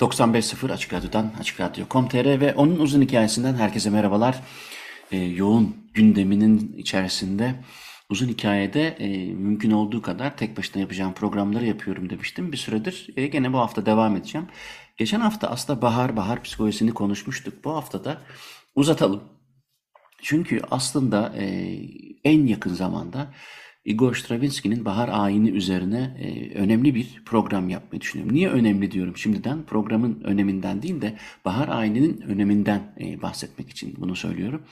...95.0 Açık Radyo'dan, Açık Radyo.com.tr ve onun uzun hikayesinden herkese merhabalar. Ee, yoğun gündeminin içerisinde uzun hikayede e, mümkün olduğu kadar tek başına yapacağım programları yapıyorum demiştim. Bir süredir e, gene bu hafta devam edeceğim. Geçen hafta aslında bahar bahar psikolojisini konuşmuştuk. Bu hafta da uzatalım. Çünkü aslında e, en yakın zamanda Igor Stravinsky'nin Bahar Ayini üzerine e, önemli bir program yapmayı düşünüyorum. Niye önemli diyorum şimdiden? Programın öneminden değil de Bahar Ayini'nin öneminden e, bahsetmek için bunu söylüyorum.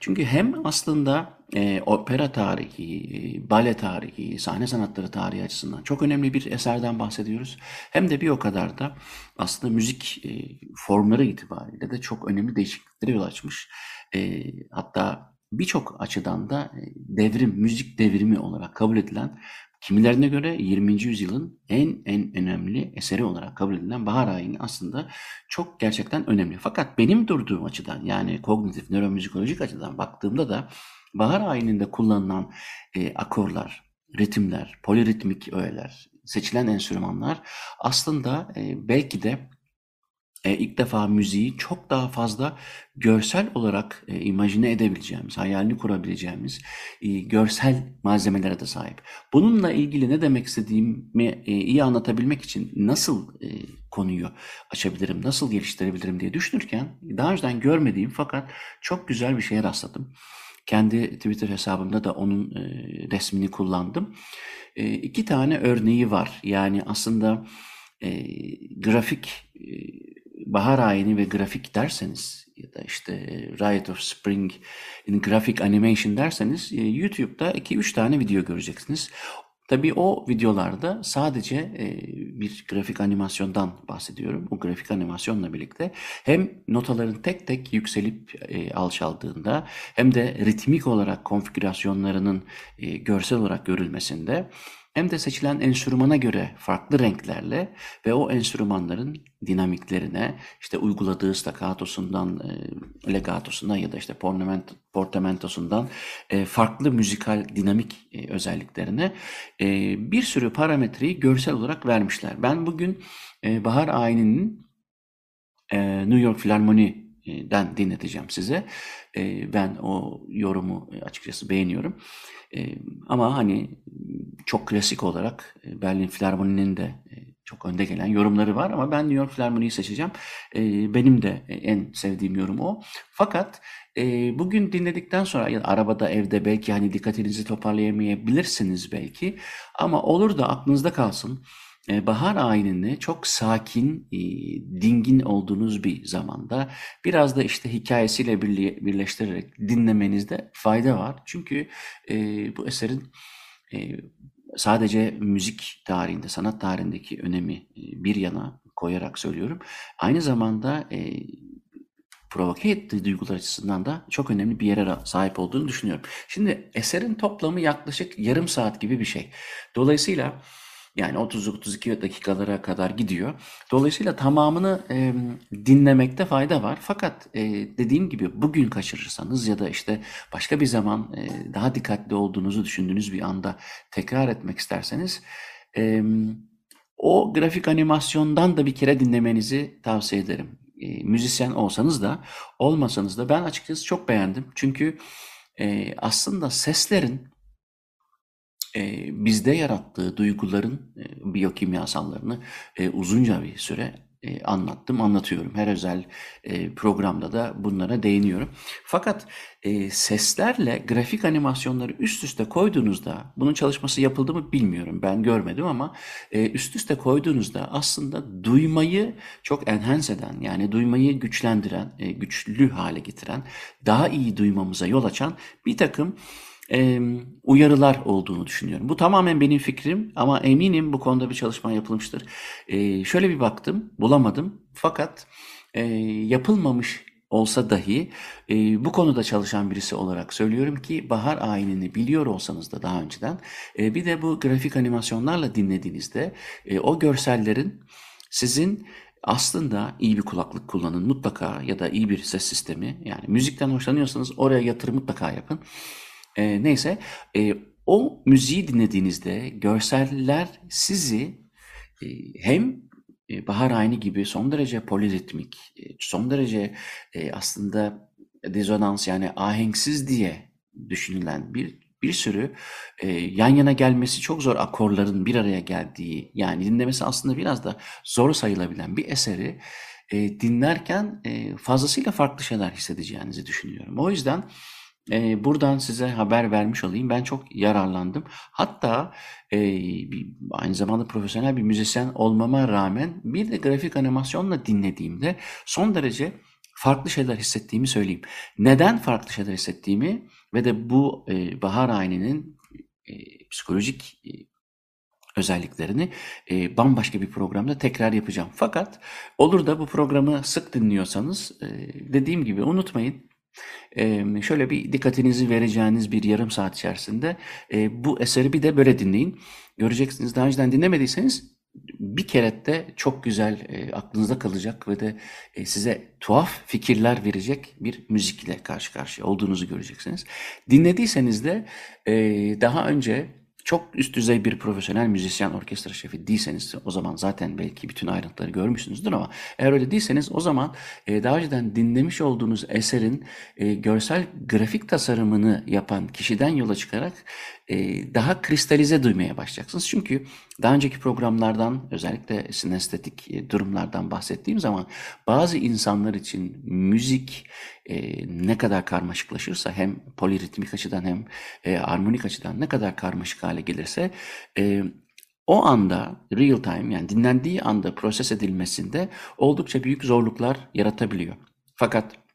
Çünkü hem aslında e, opera tarihi, e, bale tarihi, sahne sanatları tarihi açısından çok önemli bir eserden bahsediyoruz. Hem de bir o kadar da aslında müzik e, formları itibariyle de çok önemli değişikliklere yol açmış. E, hatta birçok açıdan da e, devrim, müzik devrimi olarak kabul edilen, kimilerine göre 20. yüzyılın en en önemli eseri olarak kabul edilen Bahar Ayini aslında çok gerçekten önemli. Fakat benim durduğum açıdan yani kognitif, nöromüzikolojik açıdan baktığımda da Bahar Ayini'nde kullanılan e, akorlar, ritimler, poliritmik öğeler, seçilen enstrümanlar aslında e, belki de e, ilk defa müziği çok daha fazla görsel olarak e, imajine edebileceğimiz, hayalini kurabileceğimiz e, görsel malzemelere de sahip. Bununla ilgili ne demek istediğimi e, iyi anlatabilmek için nasıl e, konuyu açabilirim, nasıl geliştirebilirim diye düşünürken daha önceden görmediğim fakat çok güzel bir şeye rastladım. Kendi Twitter hesabımda da onun e, resmini kullandım. E, iki tane örneği var. Yani aslında e, grafik e, bahar ayini ve grafik derseniz ya da işte Riot of Spring in Graphic Animation derseniz e, YouTube'da 2-3 tane video göreceksiniz. Tabii o videolarda sadece e, bir grafik animasyondan bahsediyorum. O grafik animasyonla birlikte hem notaların tek tek yükselip e, alçaldığında hem de ritmik olarak konfigürasyonlarının görsel olarak görülmesinde hem de seçilen enstrümana göre farklı renklerle ve o enstrümanların dinamiklerine işte uyguladığı staccatosundan, e, legatosundan ya da işte portamentosundan e, farklı müzikal dinamik e, özelliklerine e, bir sürü parametreyi görsel olarak vermişler. Ben bugün e, Bahar Ayini'nin e, New York Filarmoni'den dinleteceğim size. E, ben o yorumu açıkçası beğeniyorum. E, ama hani çok klasik olarak e, Berlin Filarmoni'nin de e, çok önde gelen yorumları var ama ben New York Filarmoni'yi seçeceğim. E, benim de en sevdiğim yorum o. Fakat e, bugün dinledikten sonra ya arabada evde belki hani dikkatinizi toparlayamayabilirsiniz belki ama olur da aklınızda kalsın. E, bahar ayinini çok sakin, e, dingin olduğunuz bir zamanda biraz da işte hikayesiyle birleştirerek dinlemenizde fayda var. Çünkü e, bu eserin sadece müzik tarihinde, sanat tarihindeki önemi bir yana koyarak söylüyorum. Aynı zamanda provoke ettiği duygular açısından da çok önemli bir yere sahip olduğunu düşünüyorum. Şimdi eserin toplamı yaklaşık yarım saat gibi bir şey. Dolayısıyla yani 30-32 dakikalara kadar gidiyor. Dolayısıyla tamamını e, dinlemekte fayda var. Fakat e, dediğim gibi bugün kaçırırsanız ya da işte başka bir zaman e, daha dikkatli olduğunuzu düşündüğünüz bir anda tekrar etmek isterseniz e, o grafik animasyondan da bir kere dinlemenizi tavsiye ederim. E, müzisyen olsanız da olmasanız da ben açıkçası çok beğendim. Çünkü e, aslında seslerin e, bizde yarattığı duyguların e, biyokimyasallarını e, uzunca bir süre e, anlattım, anlatıyorum. Her özel e, programda da bunlara değiniyorum. Fakat e, seslerle grafik animasyonları üst üste koyduğunuzda, bunun çalışması yapıldı mı bilmiyorum, ben görmedim ama e, üst üste koyduğunuzda aslında duymayı çok enhance eden, yani duymayı güçlendiren, e, güçlü hale getiren, daha iyi duymamıza yol açan bir takım e, uyarılar olduğunu düşünüyorum. Bu tamamen benim fikrim ama eminim bu konuda bir çalışma yapılmıştır. E, şöyle bir baktım, bulamadım. Fakat e, yapılmamış olsa dahi e, bu konuda çalışan birisi olarak söylüyorum ki bahar ayinini biliyor olsanız da daha önceden e, bir de bu grafik animasyonlarla dinlediğinizde e, o görsellerin sizin aslında iyi bir kulaklık kullanın mutlaka ya da iyi bir ses sistemi yani müzikten hoşlanıyorsanız oraya yatırım mutlaka yapın. E, neyse e, o müziği dinlediğinizde görseller sizi e, hem e, bahar ayini gibi son derece poliritmik, e, son derece e, aslında dizonans yani ahenksiz diye düşünülen bir bir sürü e, yan yana gelmesi çok zor akorların bir araya geldiği yani dinlemesi aslında biraz da zor sayılabilen bir eseri e, dinlerken e, fazlasıyla farklı şeyler hissedeceğinizi düşünüyorum. O yüzden e, buradan size haber vermiş olayım. Ben çok yararlandım. Hatta e, aynı zamanda profesyonel bir müzisyen olmama rağmen bir de grafik animasyonla dinlediğimde son derece farklı şeyler hissettiğimi söyleyeyim. Neden farklı şeyler hissettiğimi ve de bu e, bahar ayininin e, psikolojik e, özelliklerini e, bambaşka bir programda tekrar yapacağım. Fakat olur da bu programı sık dinliyorsanız e, dediğim gibi unutmayın ee, şöyle bir dikkatinizi vereceğiniz bir yarım saat içerisinde e, bu eseri bir de böyle dinleyin. Göreceksiniz daha önceden dinlemediyseniz bir kere de çok güzel e, aklınızda kalacak ve de e, size tuhaf fikirler verecek bir müzikle karşı karşıya olduğunuzu göreceksiniz. Dinlediyseniz de e, daha önce çok üst düzey bir profesyonel müzisyen, orkestra şefi değilseniz o zaman zaten belki bütün ayrıntıları görmüşsünüzdür ama eğer öyle değilseniz o zaman e, daha önceden dinlemiş olduğunuz eserin e, görsel grafik tasarımını yapan kişiden yola çıkarak e, daha kristalize duymaya başlayacaksınız. Çünkü daha önceki programlardan özellikle sinestetik e, durumlardan bahsettiğim zaman bazı insanlar için müzik e, ne kadar karmaşıklaşırsa hem poliritmik açıdan hem e, armonik açıdan ne kadar karmaşık hale gelirse e, o anda real time yani dinlendiği anda proses edilmesinde oldukça büyük zorluklar yaratabiliyor. Fakat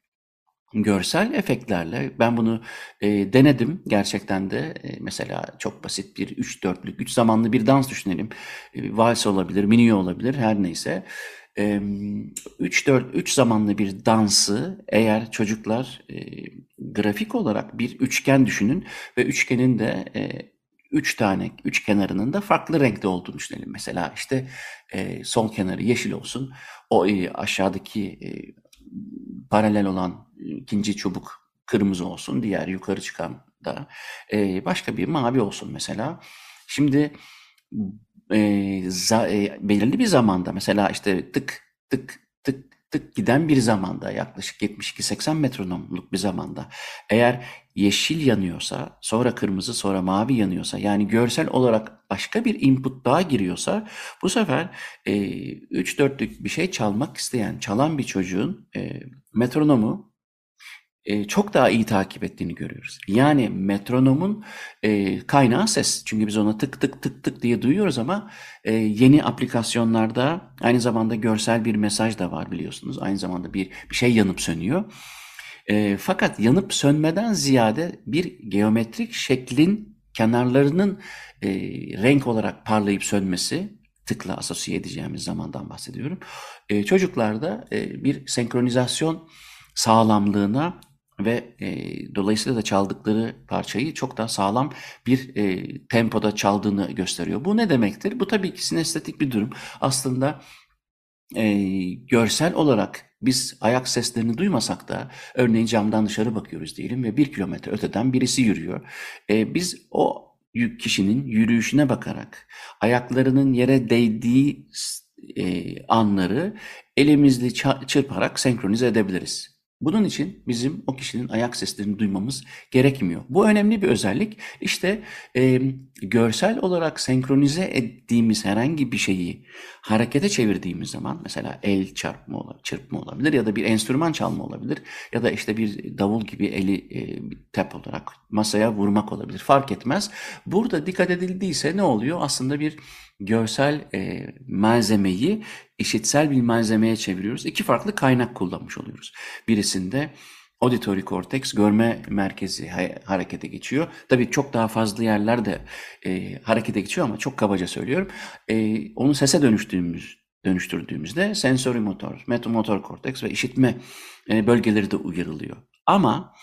görsel efektlerle ben bunu e, denedim gerçekten de e, mesela çok basit bir 3 dörtlük 3 zamanlı bir dans düşünelim. E, vals olabilir, minyo olabilir her neyse. 3 4 3 zamanlı bir dansı eğer çocuklar e, grafik olarak bir üçgen düşünün ve üçgenin de e, üç tane üç kenarının da farklı renkte olduğunu düşünelim. Mesela işte e, sol kenarı yeşil olsun. O e, aşağıdaki e, paralel olan ikinci çubuk kırmızı olsun. Diğer yukarı çıkan da e, başka bir mavi olsun mesela. Şimdi e, za, e, belirli bir zamanda mesela işte tık tık tık tık giden bir zamanda yaklaşık 72-80 metronomluk bir zamanda eğer yeşil yanıyorsa sonra kırmızı sonra mavi yanıyorsa yani görsel olarak başka bir input daha giriyorsa bu sefer e, 3-4'lük bir şey çalmak isteyen çalan bir çocuğun e, metronomu e, çok daha iyi takip ettiğini görüyoruz. Yani metronomun e, kaynağı ses. Çünkü biz ona tık tık tık tık diye duyuyoruz ama e, yeni aplikasyonlarda aynı zamanda görsel bir mesaj da var biliyorsunuz. Aynı zamanda bir, bir şey yanıp sönüyor. E, fakat yanıp sönmeden ziyade bir geometrik şeklin kenarlarının e, renk olarak parlayıp sönmesi tıkla asosiye edeceğimiz zamandan bahsediyorum. E, çocuklarda e, bir senkronizasyon sağlamlığına ve e, dolayısıyla da çaldıkları parçayı çok daha sağlam bir e, tempoda çaldığını gösteriyor. Bu ne demektir? Bu tabii ki sinestetik bir durum. Aslında e, görsel olarak biz ayak seslerini duymasak da örneğin camdan dışarı bakıyoruz diyelim ve bir kilometre öteden birisi yürüyor. E, biz o kişinin yürüyüşüne bakarak ayaklarının yere değdiği e, anları elimizle çırparak senkronize edebiliriz. Bunun için bizim o kişinin ayak seslerini duymamız gerekmiyor. Bu önemli bir özellik. İşte e, görsel olarak senkronize ettiğimiz herhangi bir şeyi harekete çevirdiğimiz zaman mesela el çarpma olabilir, çırpma olabilir ya da bir enstrüman çalma olabilir ya da işte bir davul gibi eli e, tap olarak masaya vurmak olabilir. Fark etmez. Burada dikkat edildiyse ne oluyor? Aslında bir görsel e, malzemeyi işitsel bir malzemeye çeviriyoruz. İki farklı kaynak kullanmış oluyoruz. Birisinde auditory cortex görme merkezi harekete geçiyor. Tabii çok daha fazla yerler de e, harekete geçiyor ama çok kabaca söylüyorum. E, onu sese dönüştüğümüz dönüştürdüğümüzde sensori motor, metamotor korteks ve işitme e, bölgeleri de uyarılıyor. Ama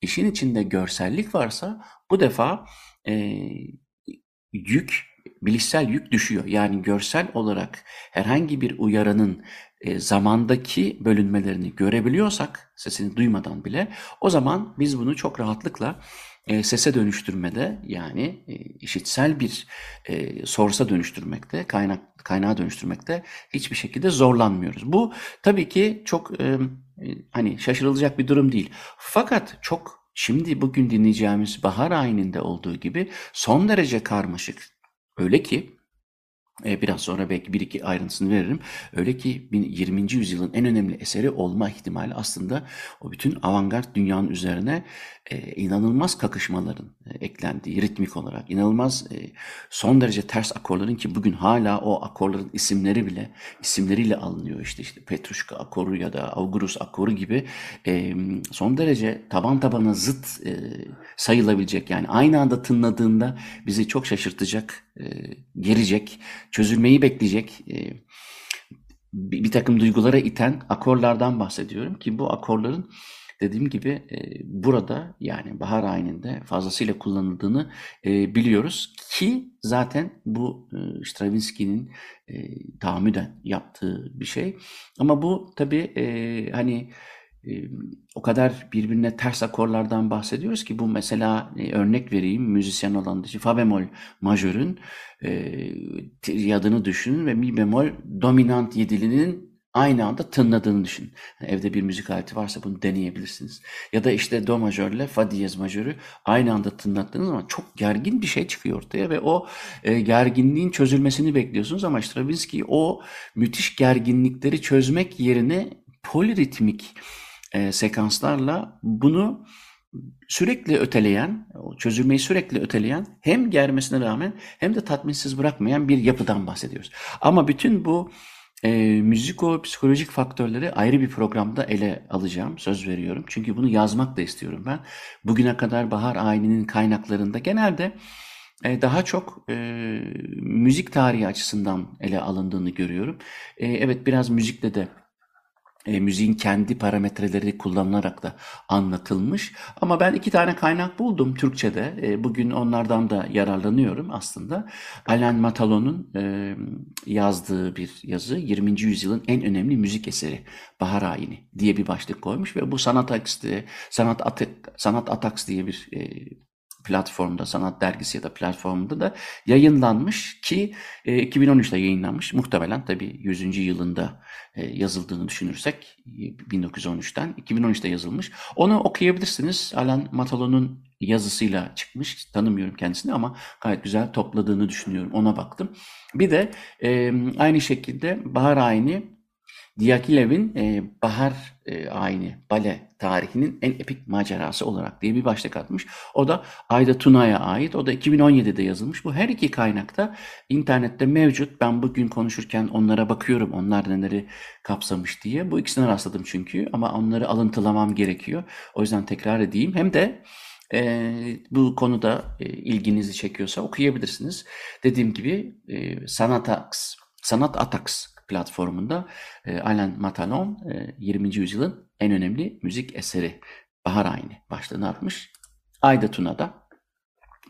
işin içinde görsellik varsa bu defa e, yük, bilişsel yük düşüyor. Yani görsel olarak herhangi bir uyaranın e, zamandaki bölünmelerini görebiliyorsak sesini duymadan bile o zaman biz bunu çok rahatlıkla e, sese dönüştürmede yani e, işitsel bir e, sorsa dönüştürmekte, kaynak kaynağa dönüştürmekte hiçbir şekilde zorlanmıyoruz. Bu tabii ki çok e, hani şaşırılacak bir durum değil. Fakat çok şimdi bugün dinleyeceğimiz bahar ayininde olduğu gibi son derece karmaşık. Öyle ki biraz sonra belki bir iki ayrıntısını veririm. Öyle ki 20. yüzyılın en önemli eseri olma ihtimali aslında o bütün avantgard dünyanın üzerine e, inanılmaz kakışmaların e, eklendiği ritmik olarak, inanılmaz e, son derece ters akorların ki bugün hala o akorların isimleri bile isimleriyle alınıyor. İşte işte Petruşka akoru ya da Augurus akoru gibi e, son derece taban tabana zıt e, sayılabilecek yani aynı anda tınladığında bizi çok şaşırtacak, e, gerecek, çözülmeyi bekleyecek e, bir, takım duygulara iten akorlardan bahsediyorum ki bu akorların dediğim gibi e, burada yani bahar ayininde fazlasıyla kullanıldığını e, biliyoruz ki zaten bu Stravinsky'nin e, tahammüden yaptığı bir şey. Ama bu tabii hani o kadar birbirine ters akorlardan bahsediyoruz ki bu mesela e, örnek vereyim müzisyen olan dışı fa bemol majörün e, adını düşünün ve mi bemol dominant yedilinin aynı anda tınladığını düşün. Yani evde bir müzik aleti varsa bunu deneyebilirsiniz. Ya da işte do majörle fa diyez majörü aynı anda tınlattığınız zaman çok gergin bir şey çıkıyor ortaya ve o e, gerginliğin çözülmesini bekliyorsunuz ama Stravinsky o müthiş gerginlikleri çözmek yerine poliritmik e, sekanslarla bunu sürekli öteleyen, çözülmeyi sürekli öteleyen hem germesine rağmen hem de tatminsiz bırakmayan bir yapıdan bahsediyoruz. Ama bütün bu e, müziko-psikolojik faktörleri ayrı bir programda ele alacağım, söz veriyorum. Çünkü bunu yazmak da istiyorum ben. Bugüne kadar Bahar Ayini'nin kaynaklarında genelde e, daha çok e, müzik tarihi açısından ele alındığını görüyorum. E, evet biraz müzikle de e, müziğin kendi parametreleri kullanılarak da anlatılmış. Ama ben iki tane kaynak buldum Türkçe'de. E, bugün onlardan da yararlanıyorum aslında. Alain Matalon'un e, yazdığı bir yazı 20. yüzyılın en önemli müzik eseri Bahar Ayini diye bir başlık koymuş ve bu Sanat Atax Sanat Atax, Sanat Atax diye bir e, platformda, sanat dergisi ya da platformda da yayınlanmış ki e, 2013'te yayınlanmış. Muhtemelen tabii 100. yılında e, yazıldığını düşünürsek 1913'ten 2013'te yazılmış. Onu okuyabilirsiniz. Alan Matalon'un yazısıyla çıkmış. Tanımıyorum kendisini ama gayet güzel topladığını düşünüyorum. Ona baktım. Bir de e, aynı şekilde Bahar Ayini Diyagilev'in e, Bahar e, Ayini bale tarihinin en epik macerası olarak diye bir başlık atmış. O da Ayda Tuna'ya ait. O da 2017'de yazılmış. Bu her iki kaynakta internette mevcut. Ben bugün konuşurken onlara bakıyorum. Onlar neleri kapsamış diye. Bu ikisine rastladım çünkü ama onları alıntılamam gerekiyor. O yüzden tekrar edeyim. Hem de e, bu konuda e, ilginizi çekiyorsa okuyabilirsiniz. Dediğim gibi e, Sanatax, Sanat Atax platformunda e, Alain Matalon e, 20. yüzyılın en önemli müzik eseri Bahar Ayni başlığını atmış. Ayda Tuna'da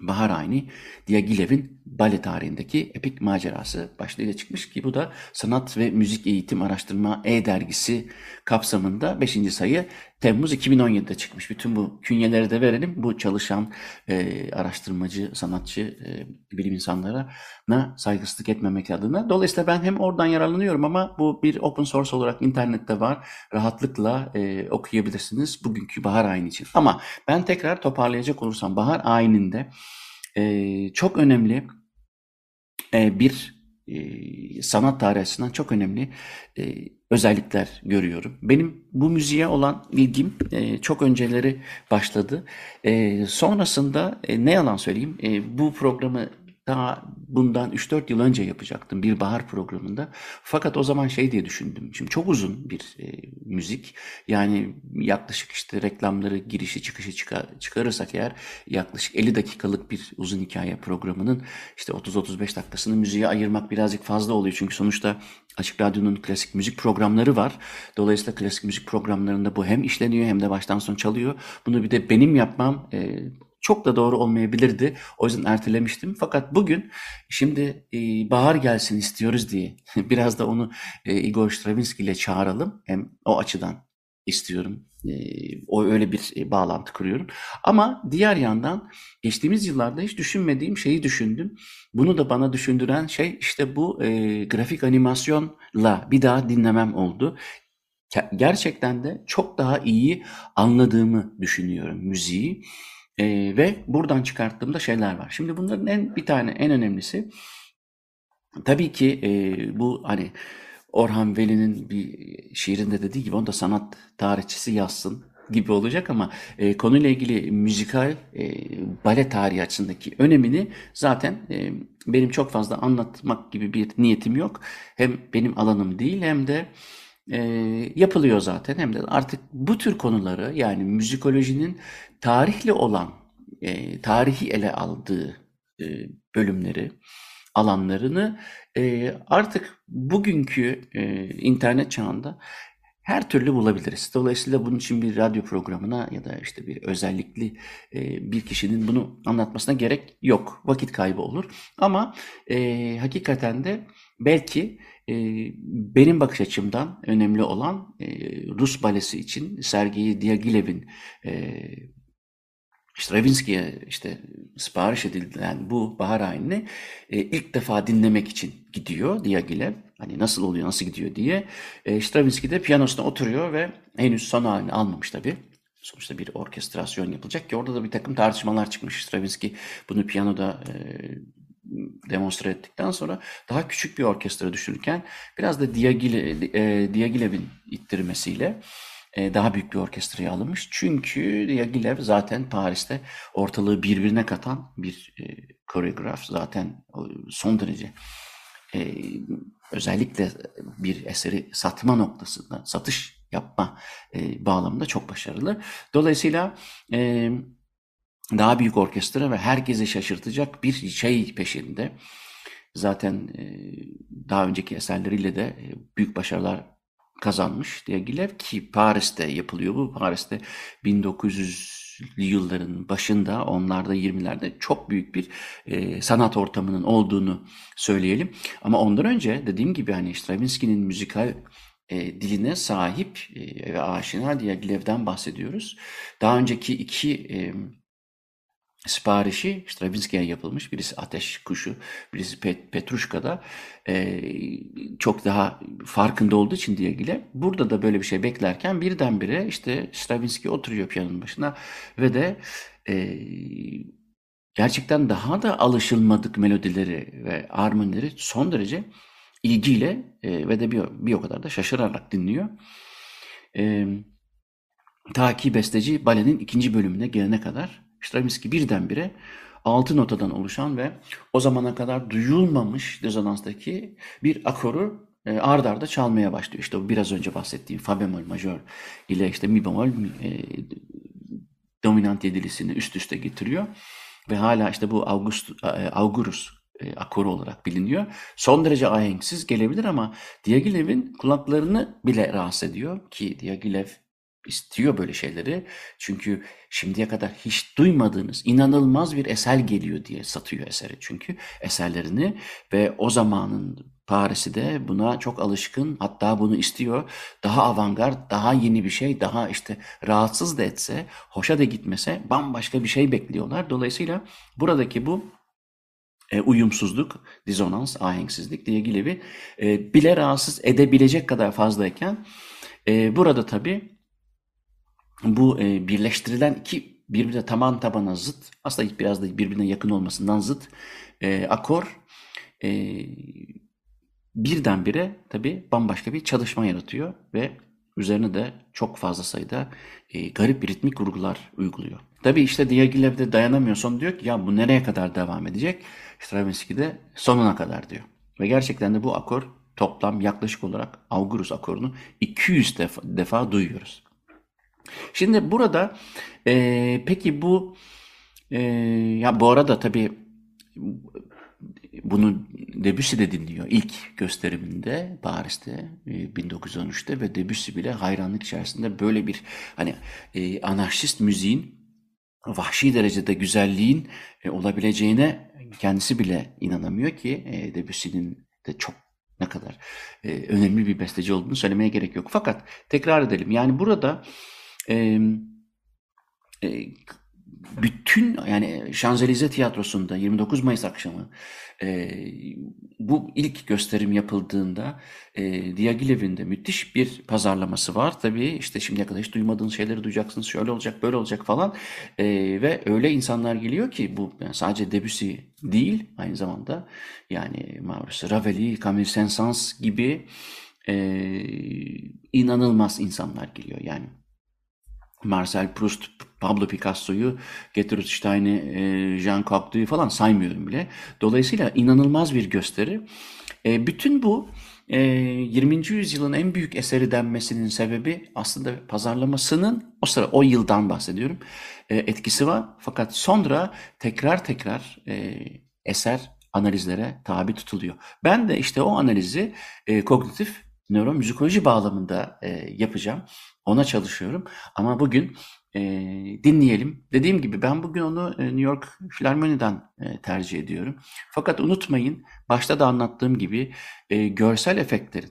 Bahar Ayni Diaghilev'in bale tarihindeki epik macerası başlığıyla çıkmış ki bu da Sanat ve Müzik Eğitim Araştırma E-Dergisi kapsamında 5. sayı Temmuz 2017'de çıkmış. Bütün bu künyeleri de verelim. Bu çalışan e, araştırmacı, sanatçı, e, bilim insanlarına saygısızlık etmemek adına. Dolayısıyla ben hem oradan yararlanıyorum ama bu bir open source olarak internette var. Rahatlıkla e, okuyabilirsiniz bugünkü bahar ayini için. Ama ben tekrar toparlayacak olursam bahar ayininde e, çok önemli e, bir e, sanat tarihi açısından çok önemli e, özellikler görüyorum. Benim bu müziğe olan ilgim e, çok önceleri başladı. E, sonrasında e, ne yalan söyleyeyim e, bu programı daha bundan 3-4 yıl önce yapacaktım bir bahar programında. Fakat o zaman şey diye düşündüm. Şimdi çok uzun bir e, müzik. Yani yaklaşık işte reklamları girişi çıkışı çıkar, çıkarırsak eğer yaklaşık 50 dakikalık bir uzun hikaye programının işte 30-35 dakikasını müziğe ayırmak birazcık fazla oluyor. Çünkü sonuçta Açık Radyo'nun klasik müzik programları var. Dolayısıyla klasik müzik programlarında bu hem işleniyor hem de baştan sona çalıyor. Bunu bir de benim yapmam e, çok da doğru olmayabilirdi. O yüzden ertelemiştim. Fakat bugün şimdi e, bahar gelsin istiyoruz diye biraz da onu e, Igor Stravinsky ile çağıralım. Hem o açıdan istiyorum. E, o öyle bir e, bağlantı kuruyorum. Ama diğer yandan geçtiğimiz yıllarda hiç düşünmediğim şeyi düşündüm. Bunu da bana düşündüren şey işte bu e, grafik animasyonla bir daha dinlemem oldu gerçekten de çok daha iyi anladığımı düşünüyorum müziği. E, ve buradan çıkarttığımda şeyler var. Şimdi bunların en bir tane en önemlisi tabii ki e, bu hani Orhan Veli'nin bir şiirinde dediği gibi onu da sanat tarihçisi yazsın gibi olacak ama e, konuyla ilgili müzikal e, bale tarihi açısındaki önemini zaten e, benim çok fazla anlatmak gibi bir niyetim yok. Hem benim alanım değil hem de e, yapılıyor zaten hem de artık bu tür konuları yani müzikolojinin tarihli olan e, tarihi ele aldığı e, bölümleri alanlarını e, artık bugünkü e, internet çağında her türlü bulabiliriz. Dolayısıyla bunun için bir radyo programına ya da işte bir özellikli bir kişinin bunu anlatmasına gerek yok. Vakit kaybı olur. Ama e, hakikaten de belki benim bakış açımdan önemli olan e, Rus balesi için Sergei Diaghilev'in e, Stravinsky'ye işte sipariş edilen bu bahar ayini e, ilk defa dinlemek için gidiyor Diaghilev. Hani nasıl oluyor, nasıl gidiyor diye. E, Stravinsky de piyanosuna oturuyor ve henüz son halini almamış tabii. Sonuçta bir orkestrasyon yapılacak ki orada da bir takım tartışmalar çıkmış. Stravinsky bunu piyanoda e, demonstre ettikten sonra daha küçük bir orkestra düşünürken biraz da Diaghilev, e, Diaghilev'in ittirmesiyle e, daha büyük bir orkestraya alınmış. Çünkü Diaghilev zaten Paris'te ortalığı birbirine katan bir e, koreograf. Zaten son derece özellikle bir eseri satma noktasında, satış yapma bağlamında çok başarılı. Dolayısıyla e, daha büyük orkestra ve herkesi şaşırtacak bir şey peşinde. Zaten e, daha önceki eserleriyle de e, büyük başarılar kazanmış Diaghilev ki Paris'te yapılıyor bu. Paris'te 1900'lü yılların başında onlarda 20'lerde çok büyük bir e, sanat ortamının olduğunu söyleyelim. Ama ondan önce dediğim gibi hani Stravinsky'nin müzikal diline sahip ve aşina Diaghilev'den bahsediyoruz. Daha önceki iki siparişi Stravinsky'ye yapılmış. Birisi Ateş Kuşu, birisi Pet, Petruşka'da e, çok daha farkında olduğu için ilgili. Burada da böyle bir şey beklerken birdenbire işte Stravinsky oturuyor piyanonun başına ve de e, gerçekten daha da alışılmadık melodileri ve armonileri son derece ilgiyle e, ve de bir, bir o kadar da şaşırarak dinliyor. E, ta ki besteci balenin ikinci bölümüne gelene kadar Stravinsky birdenbire altı notadan oluşan ve o zamana kadar duyulmamış rezonanstaki bir akoru e, ard arda çalmaya başlıyor. İşte o biraz önce bahsettiğim fa bemol majör ile işte mi bemol e, dominant yedilisini üst üste getiriyor ve hala işte bu August, e, Augurus e, akoru olarak biliniyor. Son derece ahenksiz gelebilir ama Diaghilev'in kulaklarını bile rahatsız ediyor ki Diaghilev istiyor böyle şeyleri. Çünkü şimdiye kadar hiç duymadığınız inanılmaz bir eser geliyor diye satıyor eseri. Çünkü eserlerini ve o zamanın Paris'i de buna çok alışkın hatta bunu istiyor. Daha avantgard, daha yeni bir şey, daha işte rahatsız da etse, hoşa da gitmese bambaşka bir şey bekliyorlar. Dolayısıyla buradaki bu e, uyumsuzluk, dizonans, ahenksizlik diye ilgili bir e, bile rahatsız edebilecek kadar fazlayken e, burada tabii bu e, birleştirilen iki birbirine taban tabana zıt aslında biraz da birbirine yakın olmasından zıt e, akor e, birdenbire tabi bambaşka bir çalışma yaratıyor ve üzerine de çok fazla sayıda e, garip ritmik vurgular uyguluyor. Tabi işte Diaghilev de dayanamıyor son diyor ki ya bu nereye kadar devam edecek? Stravinsky'de sonuna kadar diyor. Ve gerçekten de bu akor toplam yaklaşık olarak Augurus akorunu 200 defa, defa duyuyoruz. Şimdi burada e, peki bu e, ya bu arada tabii bunu Debussy de dinliyor ilk gösteriminde Paris'te 1913'te e, ve Debussy bile hayranlık içerisinde böyle bir hani e, anarşist müziğin vahşi derecede güzelliğin e, olabileceğine kendisi bile inanamıyor ki e, Debussy'nin de çok ne kadar e, önemli bir besteci olduğunu söylemeye gerek yok. Fakat tekrar edelim yani burada e, bütün yani Şanzelize Tiyatrosu'nda 29 Mayıs akşamı e, bu ilk gösterim yapıldığında e, Diaghilev'in de müthiş bir pazarlaması var. Tabii işte şimdiye kadar hiç duymadığınız şeyleri duyacaksınız. Şöyle olacak, böyle olacak falan. E, ve öyle insanlar geliyor ki bu yani sadece Debussy değil aynı zamanda yani Maurice Ravel'i, Camille Saint-Saëns gibi e, inanılmaz insanlar geliyor yani. Marcel Proust, Pablo Picasso'yu, Gertrude Stein'i, e, Jean Cocteau'yu falan saymıyorum bile. Dolayısıyla inanılmaz bir gösteri. E, bütün bu 20. E, yüzyılın en büyük eseri denmesinin sebebi aslında pazarlamasının o sıra o yıldan bahsediyorum etkisi var. Fakat sonra tekrar tekrar eser analizlere tabi tutuluyor. Ben de işte o analizi kognitif nöromüzikoloji bağlamında yapacağım. Ona çalışıyorum. Ama bugün e, dinleyelim. Dediğim gibi ben bugün onu e, New York Filarmoni'den e, tercih ediyorum. Fakat unutmayın başta da anlattığım gibi e, görsel efektlerin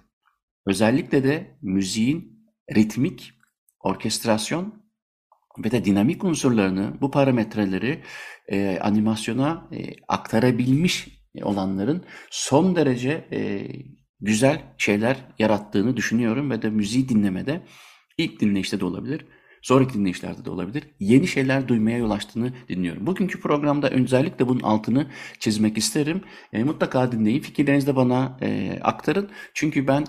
özellikle de müziğin ritmik, orkestrasyon ve de dinamik unsurlarını, bu parametreleri e, animasyona e, aktarabilmiş olanların son derece e, güzel şeyler yarattığını düşünüyorum ve de müziği dinlemede İlk dinleyişte de olabilir, sonraki dinleyişlerde de olabilir. Yeni şeyler duymaya yol açtığını dinliyorum. Bugünkü programda özellikle bunun altını çizmek isterim. E, mutlaka dinleyin, fikirlerinizi de bana e, aktarın. Çünkü ben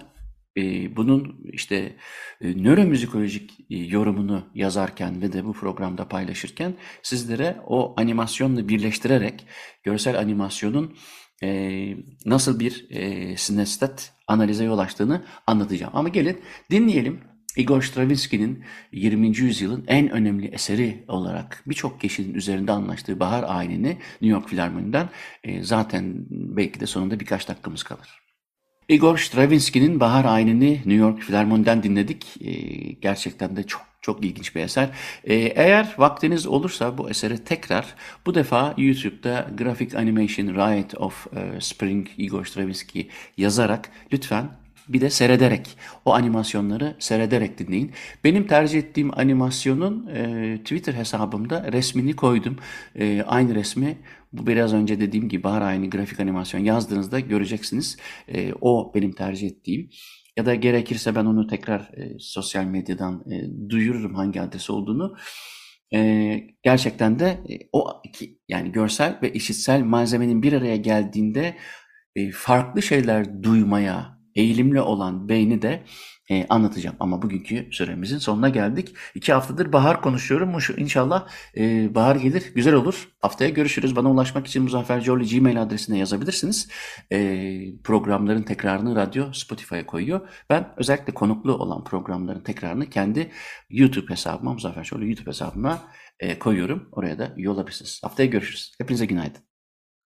e, bunun işte e, nöromüzikolojik e, yorumunu yazarken ve de bu programda paylaşırken sizlere o animasyonla birleştirerek görsel animasyonun e, nasıl bir e, sinestet analize yol açtığını anlatacağım. Ama gelin dinleyelim. Igor Stravinsky'nin 20. yüzyılın en önemli eseri olarak birçok kişinin üzerinde anlaştığı Bahar Ayini'ni New York Filarmoni'den e, zaten belki de sonunda birkaç dakikamız kalır. Igor Stravinsky'nin Bahar Ayini'ni New York Filarmoni'den dinledik. E, gerçekten de çok çok ilginç bir eser. Ee, eğer vaktiniz olursa bu eseri tekrar bu defa YouTube'da Graphic Animation Riot of uh, Spring Igor Stravinsky yazarak lütfen bir de seyrederek, o animasyonları seyrederek dinleyin. Benim tercih ettiğim animasyonun e, Twitter hesabımda resmini koydum. E, aynı resmi bu biraz önce dediğim gibi bahar aynı grafik animasyon yazdığınızda göreceksiniz. E, o benim tercih ettiğim. Ya da gerekirse ben onu tekrar e, sosyal medyadan e, duyururum hangi adresi olduğunu. E, gerçekten de e, o iki yani görsel ve işitsel malzemenin bir araya geldiğinde e, farklı şeyler duymaya, eğilimli olan beyni de e, anlatacağım. Ama bugünkü süremizin sonuna geldik. İki haftadır bahar konuşuyorum. İnşallah e, bahar gelir, güzel olur. Haftaya görüşürüz. Bana ulaşmak için Muzaffer Gmail adresine yazabilirsiniz. E, programların tekrarını radyo Spotify'a koyuyor. Ben özellikle konuklu olan programların tekrarını kendi YouTube hesabıma, Muzaffer Corlu YouTube hesabıma e, koyuyorum. Oraya da üye olabilirsiniz. Haftaya görüşürüz. Hepinize günaydın.